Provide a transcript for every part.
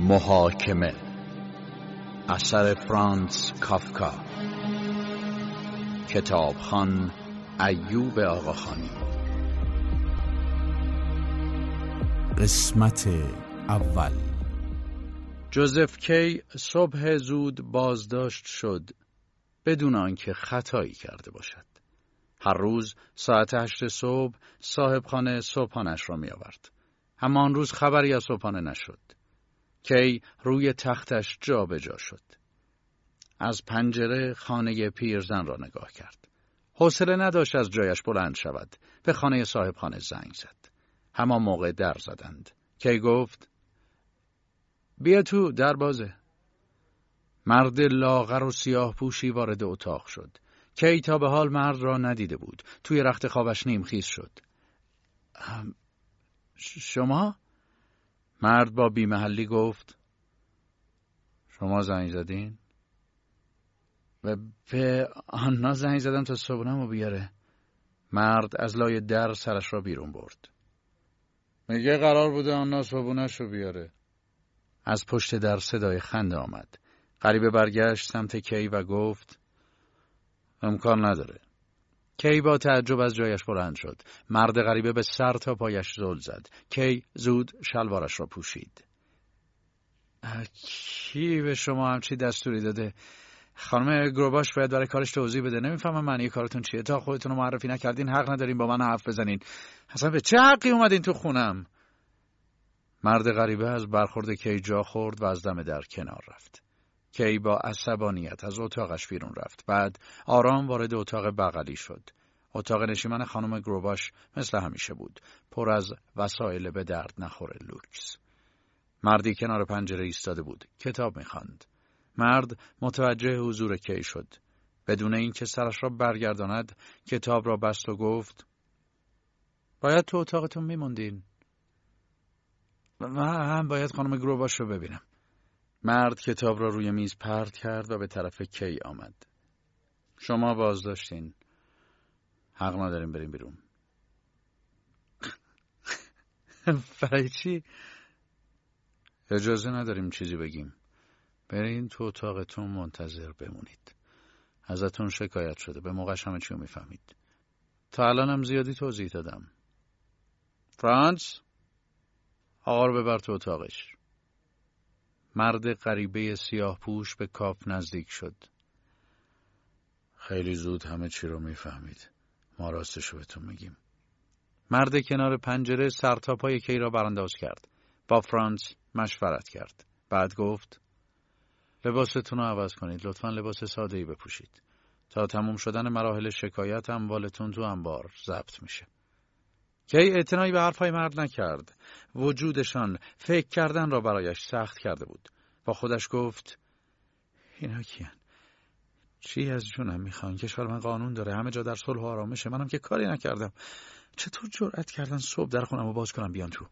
محاکمه. اثر فرانس کافکا. کتابخان ایوب آقاخانی. قسمت اول. جوزف کی صبح زود بازداشت شد بدون آنکه خطایی کرده باشد. هر روز ساعت هشت صبح صاحب خانه صبحانش را می آورد. اما آن روز خبری از صبحانه نشد. کی روی تختش جا به جا شد. از پنجره خانه پیرزن را نگاه کرد. حوصله نداشت از جایش بلند شود. به خانه صاحب خانه زنگ زد. همان موقع در زدند. کی گفت بیا تو در بازه. مرد لاغر و سیاه پوشی وارد اتاق شد. کی تا به حال مرد را ندیده بود. توی رخت خوابش نیمخیز شد. شما؟ مرد با بیمحلی گفت شما زنگ زدین؟ و به آنها زنگ زدم تا صبحونم رو بیاره. مرد از لای در سرش را بیرون برد. میگه قرار بوده آنها صبحونش رو بیاره. از پشت در صدای خنده آمد. غریبه برگشت سمت کی و گفت امکان نداره. کی با تعجب از جایش بلند شد. مرد غریبه به سر تا پایش زل زد. کی زود شلوارش را پوشید. کی به شما همچی دستوری داده؟ خانم گروباش باید برای کارش توضیح بده. نمی‌فهمم معنی کارتون چیه. تا خودتون رو معرفی نکردین حق ندارین با من حرف بزنین. اصلا به چه حقی اومدین تو خونم؟ مرد غریبه از برخورد کی جا خورد و از دم در کنار رفت. کی با عصبانیت از اتاقش بیرون رفت. بعد آرام وارد اتاق بغلی شد. اتاق نشیمن خانم گروباش مثل همیشه بود. پر از وسایل به درد نخور لوکس. مردی کنار پنجره ایستاده بود. کتاب می‌خواند. مرد متوجه حضور کی شد. بدون اینکه سرش را برگرداند کتاب را بست و گفت باید تو اتاقتون میموندین. من هم باید خانم گروباش رو ببینم. مرد کتاب را روی میز پرت کرد و به طرف کی آمد. شما بازداشتین. حق نداریم بریم بیرون. برای چی؟ اجازه نداریم چیزی بگیم. برین تو اتاقتون منتظر بمونید. ازتون شکایت شده. به موقعش همه چی رو می‌فهمید. تا الانم زیادی توضیح دادم. فرانس آقا رو ببر تو اتاقش. مرد غریبه سیاه پوش به کاف نزدیک شد. خیلی زود همه چی رو می‌فهمید. ما راستش رو بهتون میگیم. مرد کنار پنجره سرتاپای کی را برانداز کرد. با فرانس مشورت کرد. بعد گفت لباستون رو عوض کنید. لطفا لباس ساده ای بپوشید. تا تموم شدن مراحل شکایت اموالتون تو انبار ضبط میشه. کی اعتنایی به حرفهای مرد نکرد. وجودشان فکر کردن را برایش سخت کرده بود. با خودش گفت اینا کیان؟ چی از جونم می‌خوان؟ کشور من قانون داره همه جا در صلح و آرامشه منم که کاری نکردم چطور جرأت کردن صبح در خونم رو باز کنم بیان تو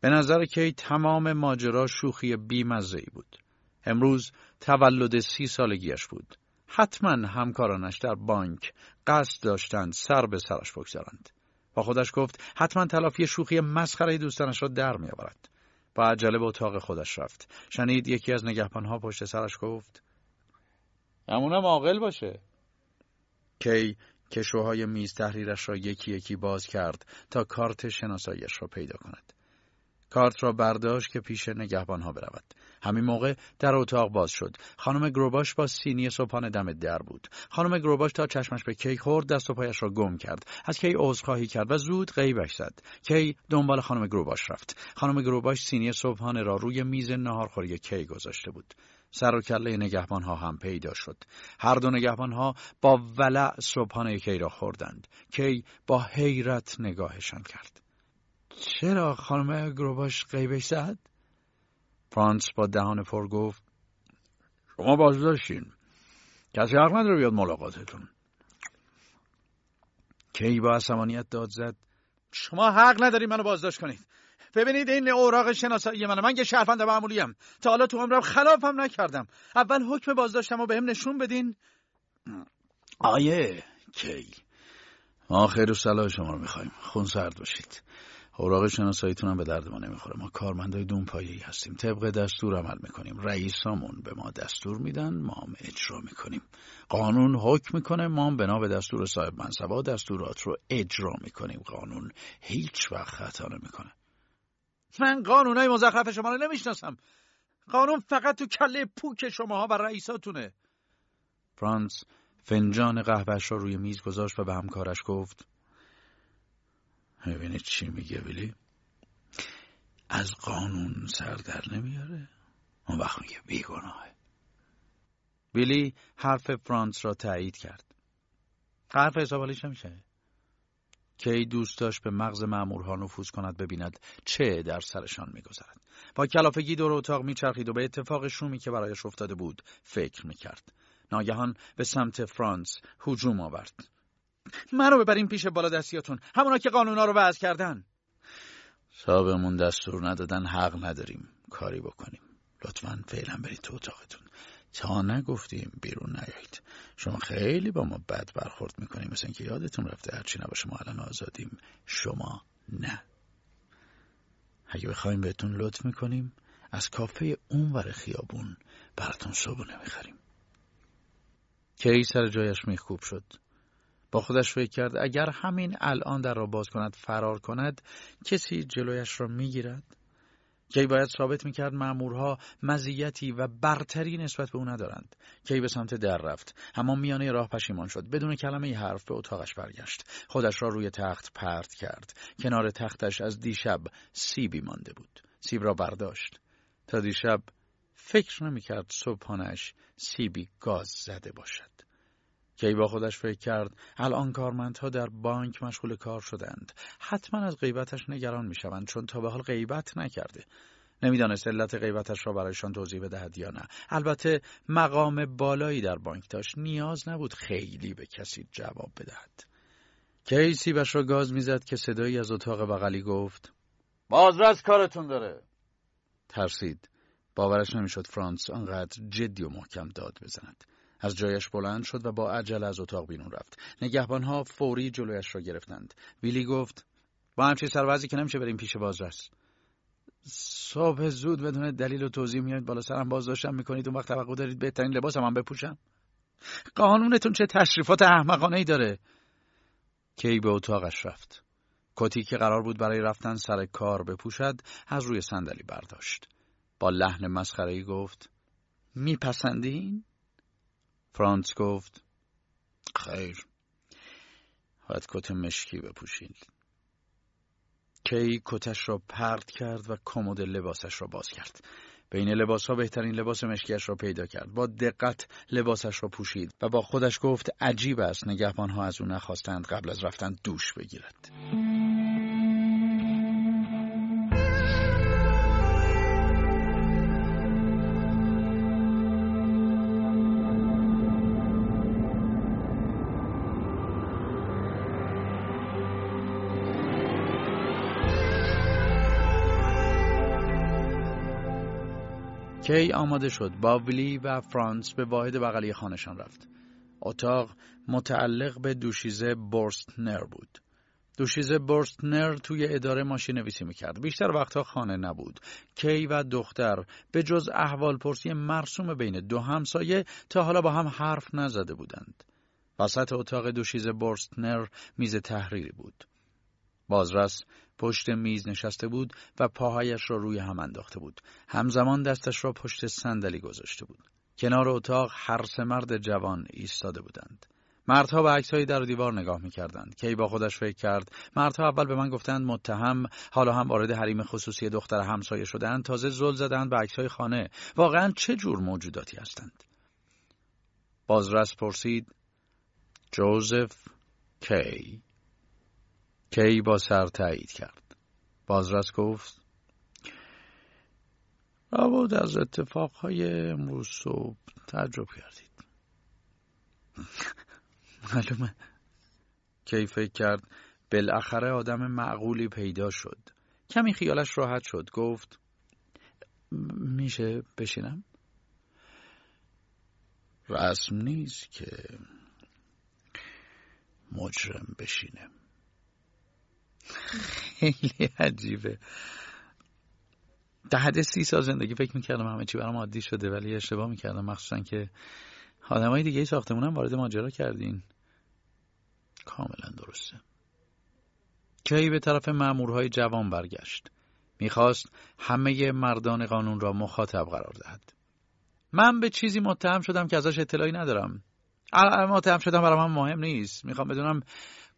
به نظر کی تمام ماجرا شوخی بیمزه ای بود امروز تولد سی سالگیش بود حتما همکارانش در بانک قصد داشتند سر به سرش بگذارند با خودش گفت حتما تلافی شوخی مسخره دوستانش را در میآورد. با عجله به اتاق خودش رفت. شنید یکی از نگهبانها پشت سرش گفت همونم عاقل باشه. کی کشوهای میز تحریرش را یکی یکی باز کرد تا کارت شناساییش را پیدا کند. کارت را برداشت که پیش نگهبانها برود. همین موقع در اتاق باز شد. خانم گروباش با سینی صبحانه دم در بود. خانم گروباش تا چشمش به کی خورد دست و پایش را گم کرد. از کی عذرخواهی کرد و زود غیبش زد. کی دنبال خانم گروباش رفت. خانم گروباش سینی صبحانه را روی میز ناهارخوری کی گذاشته بود. سر و کله نگهبان ها هم پیدا شد. هر دو نگهبان ها با ولع صبحانه کی را خوردند. کی با حیرت نگاهشان کرد. چرا خانم گروباش غیبش زد؟ فرانس با دهان پر گفت شما بازداشتین. کسی حق نداره بیاد ملاقاتتون. کی با عصبانیت داد زد شما حق نداری منو بازداشت کنید. ببینید این اوراق شناسایی منه من یه شهروند معمولیم. تا حالا تو عمرم خلافم نکردم. اول حکم بازداشتم و بهم نشون بدین. آیه کی؟ ما خیر و صلاح شما رو می‌خوایم. خون سرد باشید. اوراق شناساییتون هم به درد ما نمی‌خوره. ما کارمندای دونپایه‌ای هستیم. طبق دستور عمل می‌کنیم. رئیسامون به ما دستور میدن ما هم اجرا می‌کنیم. قانون حکم می‌کنه ما هم بنا به دستور صاحب منصبا دستورات رو اجرا می‌کنیم. قانون هیچ وقت خطا نمی‌کنه. من قانونای مزخرف شما رو نمی‌شناسم. قانون فقط تو کله پوک شماها و رئیساتونه. فرانس فنجان قهوهش را روی میز گذاشت و به همکارش گفت می‌بینید چی میگه ویلی از قانون سر در نمیاره. اون وقت میگه بیگناهه. ویلی حرف فرانس را تایید کرد. حرف حسابالیش میشه کی دوست داشت به مغز مأمورها نفوذ کند ببیند چه در سرشان میگذرد. با کلافگی دور اتاق میچرخید و به اتفاق شومی که برایش افتاده بود فکر می‌کرد. ناگهان به سمت فرانس هجوم آورد. منو ببرین پیش بالا دستیاتون. همونا که قانونا رو وضع کردن. صاحبمون دستور ندادن حق نداریم کاری بکنیم. لطفا فعلا برید تو اتاقتون. تا نگفتیم بیرون نیایید. شما خیلی با ما بد برخورد می‌کنیم. مثل اینکه یادتون رفته هرچی نباشه ما الان آزادیم. شما نه. اگه بخوایم بهتون لطف می‌کنیم از کافه اونور خیابون براتون صبحونه می‌خریم. کی سر جایش میخکوب شد؟ با خودش فکر کرد اگر همین الان در را باز کند فرار کند کسی جلویش را می‌گیرد؟ کی باید ثابت می‌کرد مامورها مزیتی و برتری نسبت به او ندارند؟ کی به سمت در رفت؟ اما میانه راه پشیمان شد. بدون کلمه ای حرف به اتاقش برگشت. خودش را روی تخت پرت کرد. کنار تختش از دیشب سیبی مانده بود. سیب را برداشت. تا دیشب فکر نمی‌کرد صبحانش سیبی گاز زده باشد. کی با خودش فکر کرد؟ الان کارمندها در بانک مشغول کار شدند. حتما از غیبتش نگران می‌شوند چون تا به حال غیبت نکرده. نمی‌دانست علت غیبتش را برایشان توضیح بدهد یا نه. البته مقام بالایی در بانک داشت. نیاز نبود خیلی به کسی جواب بدهد. کی سیبش را گاز می‌زد که صدایی از اتاق بغلی گفت بازرس کارتون داره. ترسید. باورش نمی‌شد فرانس آنقدر جدی و محکم داد بزند. از جایش بلند شد و با عجله از اتاق بیرون رفت. نگهبانها فوری جلویش را گرفتند. ویلی گفت با همچین سروزی که نمیشه بریم پیش بازرس. صبح زود بدون دلیل و توضیح میاد بالا سرم بازداشتم می‌کنید. اون وقت توقع دارید بهترین لباس هم بپوشم. قانونتون چه تشریفات احمقانه ای داره؟ کی به اتاقش رفت؟ کتی که قرار بود برای رفتن سر کار بپوشد از روی صندلی برداشت. با لحن مسخره گفت میپسندین؟ فرانس گفت خیر باید کت مشکی بپوشید. کی کتش را پرد کرد و کمد لباسش را باز کرد. بین لباس ها بهترین لباس مشکیش را پیدا کرد. با دقت لباسش را پوشید و با خودش گفت عجیب است نگهبان ها از او نخواستند قبل از رفتن دوش بگیرد. کی آماده شد. با ویلی و فرانس به واحد بغلی خانشان رفت. اتاق متعلق به دوشیزه بورستنر بود. دوشیزه بورستنر توی اداره ماشین نویسی می‌کرد. بیشتر وقتها خانه نبود. کی و دختر به جز احوال پرسی مرسوم بین دو همسایه تا حالا با هم حرف نزده بودند. وسط اتاق دوشیزه بورستنر میز تحریری بود. بازرس پشت میز نشسته بود و پاهایش را روی هم انداخته بود. همزمان دستش را پشت صندلی گذاشته بود. کنار اتاق هر سه مرد جوان ایستاده بودند. مردها به عکسهای در دیوار نگاه می‌کردند. کی با خودش فکر کرد مردها اول به من گفتند متهم حالا هم وارد حریم خصوصی دختر همسایه شدند تازه زل زدند به عکسهای خانه واقعا چه جور موجوداتی هستند بازرس پرسید جوزف کی کی با سر تایید کرد؟ بازرس گفت بود از اتفاقهای امروز صبح تعجب کردید. معلومه. کی فکر کرد بالاخره آدم معقولی پیدا شد. کمی خیالش راحت شد. گفت میشه بشینم؟ رسم نیست که مجرم بشینه. خیلی عجیبه. ده سی سال زندگی فکر می‌کردم همه چی برام عادی شده ولی اشتباه می‌کردم. مخصوصا که های دیگه ساختمون هم وارد ماجرا کردین. کاملا درسته. کی به طرف مامورهای جوان برگشت. می‌خواست همه مردان قانون را مخاطب قرار دهد. من به چیزی متهم شدم که ازش اطلاعی ندارم. متهم شدم برای من مهم نیست. می‌خوام بدونم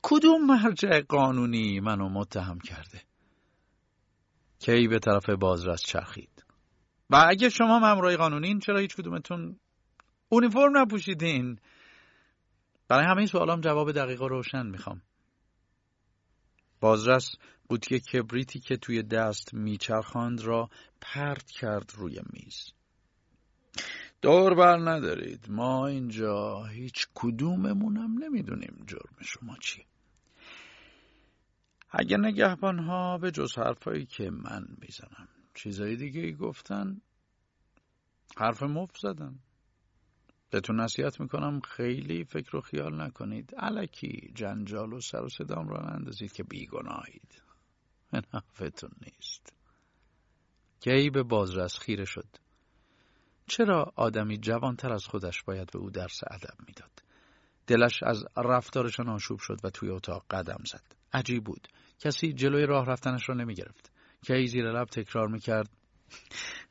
کدوم مرجع قانونی منو متهم کرده؟ کی به طرف بازرس چرخید؟ و اگه شما مامورای قانونین چرا هیچ کدومتون اونیفرم نپوشیدین؟ برای همه سوالام جواب دقیق روشن می‌خوام. بازرس قوطی کبریتی که توی دست میچرخاند را پرت کرد روی میز. دور بر ندارید. ما اینجا هیچ کدوممونم نمی‌دونیم جرم شما چی. اگه نگهبان ها به جز حرفایی که من می‌زنم چیزایی دیگه ای گفتن حرف مفت زدن. بهتون نصیحت می‌کنم خیلی فکر و خیال نکنید. علکی جنجال و سر و صدام را نندازید که بیگناهید. نفتون نیست. کی به بازرس خیره شد؟ چرا آدمی جوانتر از خودش باید به او درس ادب می‌داد؟ دلش از رفتارشان آشوب شد و توی اتاق قدم زد. عجیب بود. کسی جلوی راه رفتنش را نمی گرفت کی زیر لب تکرار می‌کرد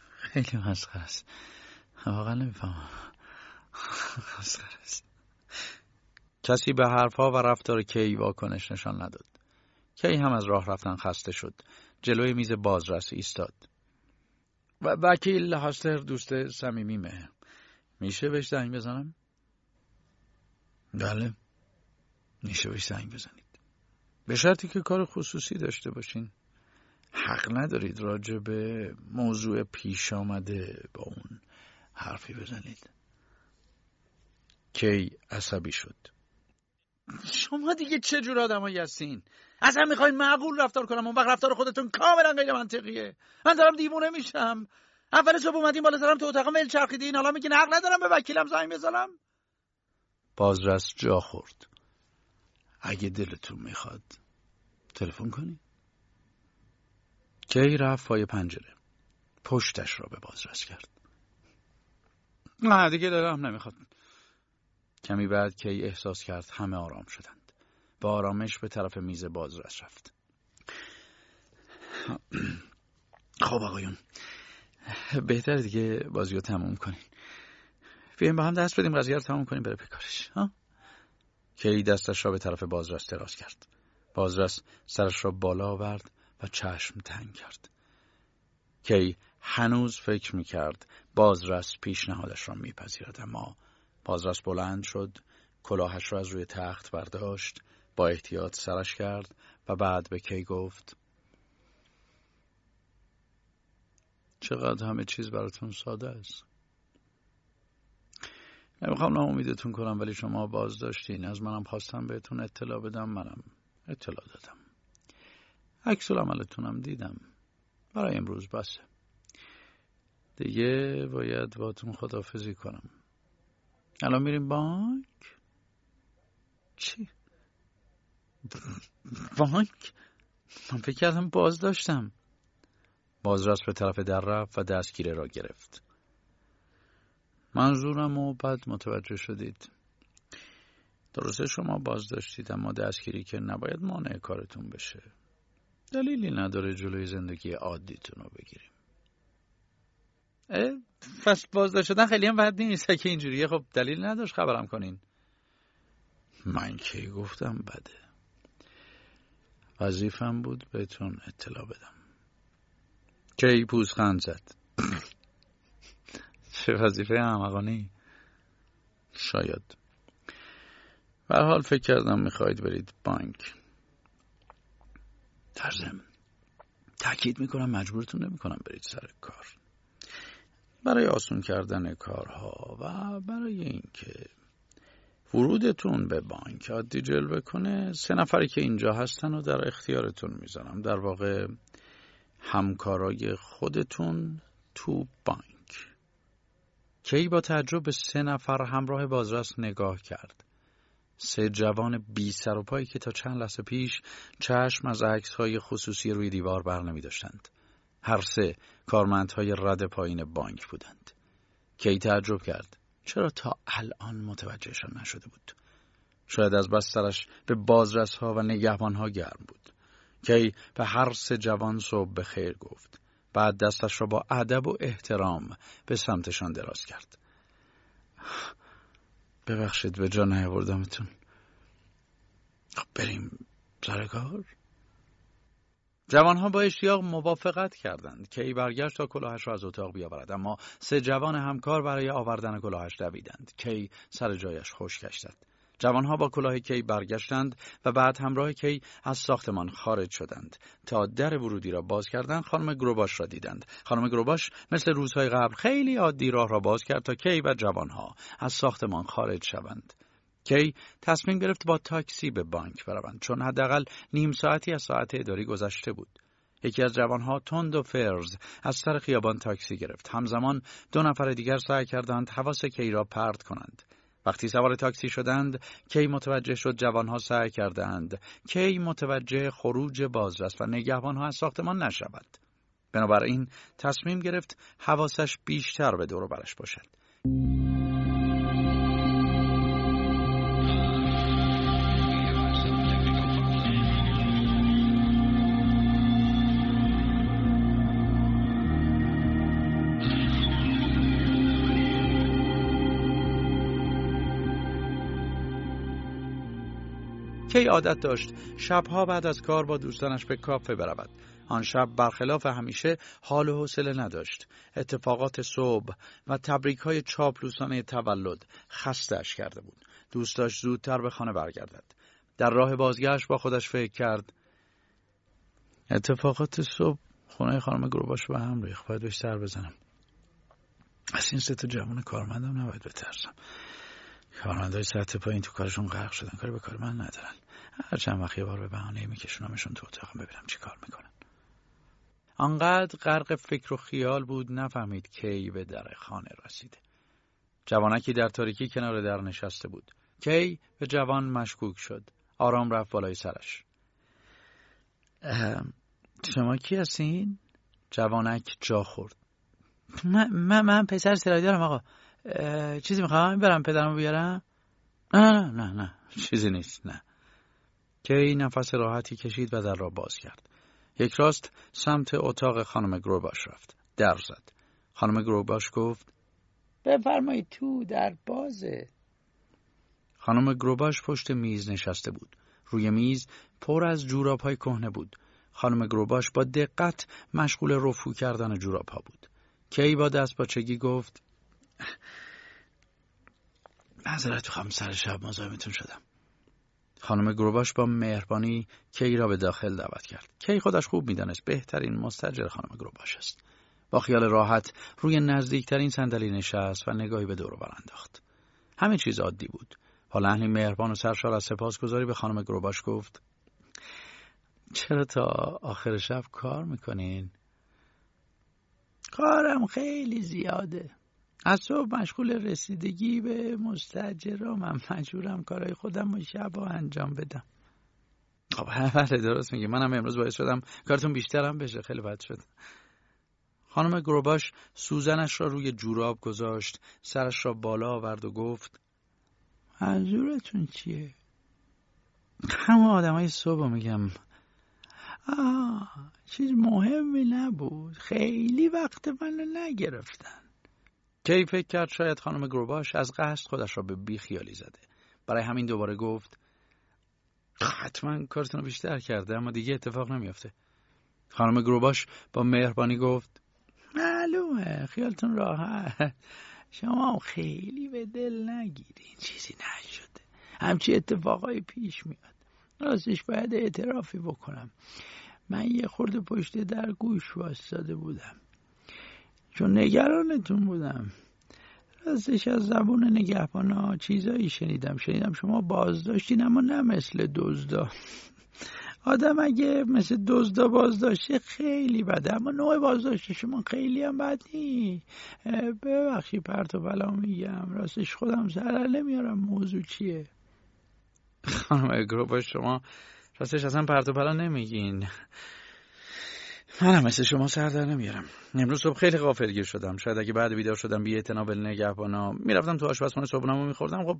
خیلی مسخره است. واقعا نمی‌فهمم. است. کسی به حرفها و رفتار کی واکنش نشان نداد. کی هم از راه رفتن خسته شد. جلوی میز بازرس ایستاد. و وکیل هاستر دوست صمیمیمه میشه بهش زنگ بزنم؟ بله. میشه بهش زنگ بزنید. به شرطی که کار خصوصی داشته باشین. حق ندارید راجع به موضوع پیش آمده با اون حرفی بزنید. کی عصبی شد. شما دیگه چه جور آدمایی هستین؟ اصلا می‌خواین معقول رفتار کنم؟ اون وقت رفتار خودتون کاملا غیر منطقیه. من دارم دیوونه میشم. اول صبح اومدین بالا سرم تو اتاق میل چرخیدین. حالا میگین حق ندارم به وکیلم زنگ بزنم. بازرس جا خورد. اگه دلتون می‌خواد تلفن کنی. کی رفت پای پنجره؟ پشتش را به بازرس کرد. نه دیگه دلم نمی‌خواد. کمی بعد کی احساس کرد همه آرام شدند با آرامش به طرف میز بازرس رفت. خب آقایون بهتر دیگه بازی رو تموم کنین. بیایم با هم دست بدیم قضیه رو تموم کنیم بره پکارش ها؟ کی دستش را به طرف بازرس دراز کرد. بازرس سرش را بالا آورد و چشم تنگ کرد. کی هنوز فکر می کرد بازرس پیشنهادش را میپذیرد اما بازرس بلند شد کلاهش را از روی تخت برداشت با احتیاط سرش کرد و بعد به کی گفت چقدر همه چیز براتون ساده است. نمی‌خوام ناامیدتون کنم ولی شما باز داشتین از منم خواستم بهتون اطلاع بدم منم اطلاع دادم. عکس عملتونم دیدم. برای امروز بسه. دیگه باید باتون خدافزی کنم. الان میریم بانک؟ چی؟ بانک؟ من فکر کردم باز داشتم. بازرس به طرف در رفت و دستگیره را گرفت. منظورم و بعد متوجه شدید. درسته شما باز داشتید اما دستگیری که نباید مانع کارتون بشه. دلیلی نداره جلوی زندگی عادیتون رو بگیریم. پس بازداشت شدن خیلی هم بد نیست. که اینجوریه خب دلیل نداشت خبرم کنین. من کی گفتم بده؟ وظیفم بود بهتون اطلاع بدم. کی پوزخند زد؟ چه وظیفه احمقانه شاید. به حال فکر کردم می‌خواهید برید بانک. در ضمن تاکید می‌کنم مجبورتون نمی‌کنم برید سر کار. برای آسون کردن کارها و برای اینکه ورودتون به بانک عادی جلوه کنه سه نفری که اینجا هستن و در اختیارتون می‌ذارم در واقع همکارای خودتون تو بانک کی با تعجب به سه نفر همراه بازرس نگاه کرد سه جوان بی سر و پایی که تا چند لحظه پیش چشم از عکس های خصوصی روی دیوار بر نمی داشتند. هر سه کارمندهای رد پایین بانک بودند. کی تعجب کرد. چرا تا الان متوجهشان نشده بود؟ شاید از بس سرش به بازرس ها و نگهبان ها گرم بود. کی به هر سه جوان صبح به خیر گفت. بعد دستش را با ادب و احترام به سمتشان دراز کرد. ببخشید به جا نیاوردمتون خب بریم سر کار جوانها با اشتیاق موافقت کردند که ای برگشت تا کلاهش را از اتاق بیاورد. اما سه جوان همکار برای آوردن کلاهش دویدند. کی سر جایش خوش گشتد. جوانها با کلاه کی برگشتند و بعد همراه کی از ساختمان خارج شدند. تا در ورودی را باز کردند خانم گروباش را دیدند. خانم گروباش مثل روزهای قبل خیلی عادی راه را باز کرد تا کی و جوانها از ساختمان خارج شوند. کی تصمیم گرفت با تاکسی به بانک بروند چون حداقل نیم ساعتی از ساعت اداری گذشته بود. یکی از جوانها تند و فرز از سر خیابان تاکسی گرفت. همزمان دو نفر دیگر سعی کردند حواس کی را پرت کنند. وقتی سوار تاکسی شدند کی متوجه شد جوانها سعی کردند کی متوجه خروج بازرس و نگهبانها از ساختمان نشود. بنابراین تصمیم گرفت حواسش بیشتر به دور برش باشد. کی عادت داشت شبها بعد از کار با دوستانش به کافه برود. آن شب برخلاف همیشه حال و حوصله نداشت. اتفاقات صبح و تبریک های چاپلوسانه تولد خستش کرده بود. دوست داشت زودتر به خانه برگردد. در راه بازگشت با خودش فکر کرد. اتفاقات صبح خونه خانم گروباش به هم ریخت. باید سر بزنم. از این سه تا جوان کارمندم نباید بترسم. کارمندای سطح پایین تو کارشون غرق شدن. کاری به کار من ندارن. هر چند وقت یه بار به بهانه میکشونمشون تو اتاقم ببینم چی کار می‌کنن. آنقدر غرق فکر و خیال بود نفهمید کی به در خانه رسیده جوانکی در تاریکی کنار در نشسته بود. کی به جوان مشکوک شد. آرام رفت بالای سرش. شما کی هستین؟ جوانک جا خورد. من, من, من پسر دارم آقا. چیزی می‌خوام؟ برم پدرمو بیارم؟ نه نه نه نه چیزی نیست نه. کی نفس راحتی کشید و در را باز کرد. یک راست سمت اتاق خانم گروباش رفت. در زد. خانم گروباش گفت بفرمایید تو در بازه. خانم گروباش پشت میز نشسته بود. روی میز پر از جوراب های کهنه بود. خانم گروباش با دقت مشغول رفو کردن جوراب ها بود. کی با دست باچگی گفت معذرت می‌خوام سر شب مزاحمتون شدم. خانم گروباش با مهربانی کی را به داخل دعوت کرد؟ کی خودش خوب می‌دانست بهترین مستجر خانم گروباش است. با خیال راحت روی نزدیکترین صندلی نشست و نگاهی به دور بر انداخت. همه چیز عادی بود. با لحنی مهربان و سرشار از سپاسگزاری به خانم گروباش گفت چرا تا آخر شب کار می‌کنین؟ کارم خیلی زیاده. از صبح مشغول رسیدگی به مستجرام من مجبورم کارهای خودم و شب انجام بدم. خب بله درست میگه منم امروز باعث شدم کارتون بیشترم بشه. خیلی بد شد. خانم گروباش سوزنش را روی جوراب گذاشت سرش را بالا آورد و گفت منظورتون چیه؟ همه آدم های صبح میگم. آه چیز مهمی نبود. خیلی وقت منو نگرفتن. کی فکر کرد شاید خانم گروباش از قصد خودش را به بیخیالی زده؟ برای همین دوباره گفت حتما کارتون رو بیشتر کرده اما دیگه اتفاق نمیافته. خانم گروباش با مهربانی گفت معلومه خیالتون راحت. شما خیلی به دل نگیرین چیزی نشده. همچی اتفاقای پیش میاد. راستش باید اعترافی بکنم. من یه خورده پشت در گوش واسطاده بودم. چون نگرانتون بودم. راستش از زبون نگهبانا چیزایی شنیدم. شنیدم شما بازداشتین اما نه مثل دزدا. آدم اگه مثل دزدا بازداشته خیلی بده اما نوع بازداشت شما خیلی هم بد نی ببخشی پرت و بلا میگم. راستش خودم سر نمیارم. موضوع چیه؟ خانم گروباش شما راستش اصلا پرت و پلا نمیگین. منم مثل شما سر در نمیارم. امروز صبح خیلی غافلگیر شدم. شاید اگه بعد بیدار شدم بی اعتنا نگهبانا. می‌رفتم تو آشپزخونه صبحونه‌مو میخوردم. خب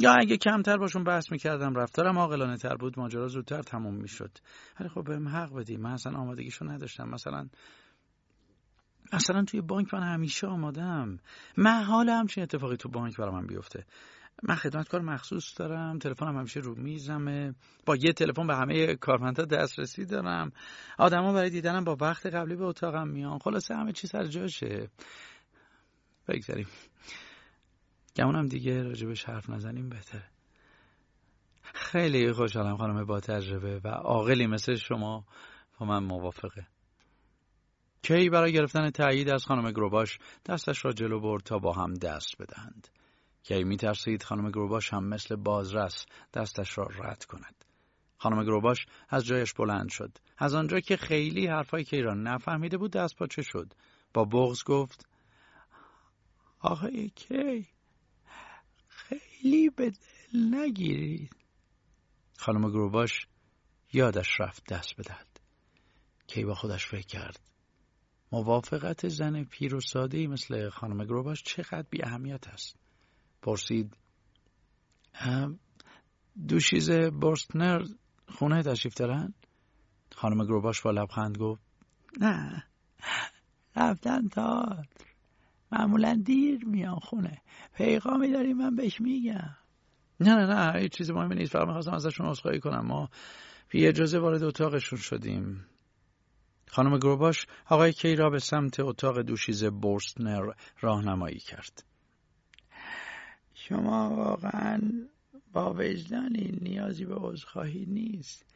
یا اگه کمتر باشون بحث می‌کردم رفتارم عاقلانه تر بود. ماجرا زودتر تموم می‌شد. ولی خب بهم حق بدی. من اصلا آمادگیشو نداشتم. مثلا مثلا توی بانک من همیشه آمادم. محال همچین اتفاقی تو بانک برای من بیفته. من خدمتکار مخصوص دارم تلفنم همیشه رو میزمه. با یه تلفن به همه کارمندا دسترسی دارم. آدما برای دیدنم با وقت قبلی به اتاقم میان. خلاصه همه چی سر جاشه. بگذاریم. گمونم دیگه راجبش حرف نزنیم بهتره. خیلی خوشحالم خانم با تجربه و عاقلی مثل شما با من موافقه. کی برای گرفتن تایید از خانم گروباش دستش را جلو برد تا با هم دست بدهند؟ کی میترسید خانم گروباش هم مثل بازرس دستش را رد کند. خانم گروباش از جایش بلند شد. از آنجا که خیلی حرفای کی را نفهمیده بود دست پاچه شد. با بغز گفت آقای کی خیلی به دل نگیرید خانم گروباش یادش رفت دست بدهد کی با خودش فکر کرد موافقت زن پیر و ساده مثل خانم گروباش چقدر بی اهمیت است؟ پرسید دوشیز برستنر خونه تشریف دارن؟ خانم گروباش با لبخند گفت نه رفتن تاتر معمولا دیر میان خونه. پیغامی داری من بهش میگم. نه نه نه هیچ چیز مهمی نیست. فقط می‌خواستم ازشون عذرخواهی کنم. ما بی اجازه وارد اتاقشون شدیم. خانم گروباش آقای کی را به سمت اتاق دوشیز بورستنر راهنمایی کرد. شما واقعا با وجدانی نیازی به عذرخواهی نیست.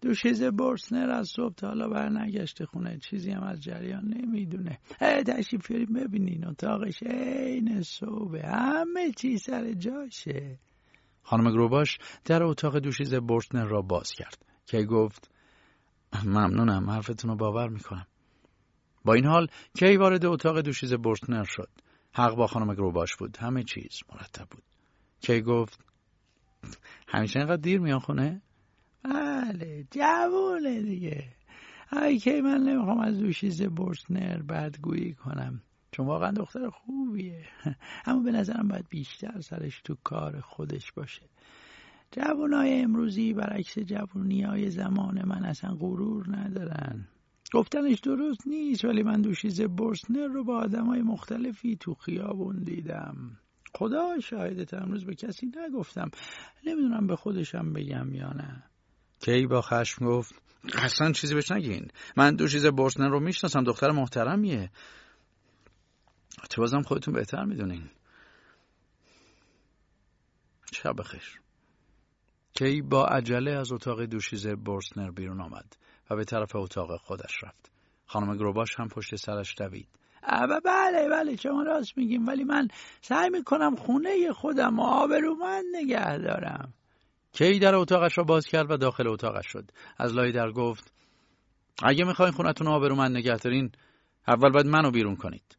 دوشیز بورسنر از صبح تا حالا برنگشته خونه. چیزی هم از جریان نمی‌دونه. تشریف بیاریم ببینین. اتاقش عین صبح همه چی سر جاشه. خانم گروباش در اتاق دوشیز بورسنر را باز کرد. که گفت ممنونم حرفتون رو باور می‌کنم. با این حال کی وارد اتاق دوشیز بورسنر شد؟ حق با خانم گروباش بود. همه چیز مرتب بود. کی گفت؟ همیشه اینقدر دیر میان خونه؟ بله جوونه دیگه. ای کی من نمی‌خوام از دوشیز برسنر بدگویی کنم. چون واقعا دختر خوبیه. اما به نظرم باید بیشتر سرش تو کار خودش باشه. جوانای امروزی برعکس جوونی های زمان من اصلا غرور ندارن. گفتنش درست نیست ولی من دوشیز برسنر رو با آدم های مختلفی تو خیابون دیدم. خدا شاهدت امروز به کسی نگفتم. نمی‌دونم به خودشم بگم یا نه. کی با خشم گفت اصلا چیزی بهش نگین. من دوشیز برسنر رو می‌شناسم دختر محترمیه. تو بازم خودتون بهتر می‌دونین. شب بخیر. کی با عجله از اتاق دوشیز برسنر بیرون آمد. و به طرف اتاق خودش رفت. خانم گروباش هم پشت سرش دوید. بله بله شما راست میگیم ولی من سعی می‌کنم خونه خودم آبرومند نگه دارم. کی در اتاقش را باز کرد و داخل اتاقش شد. از لای در گفت اگه می‌خواین خونتون آبرومند نگه دارین اول باید منو بیرون کنید.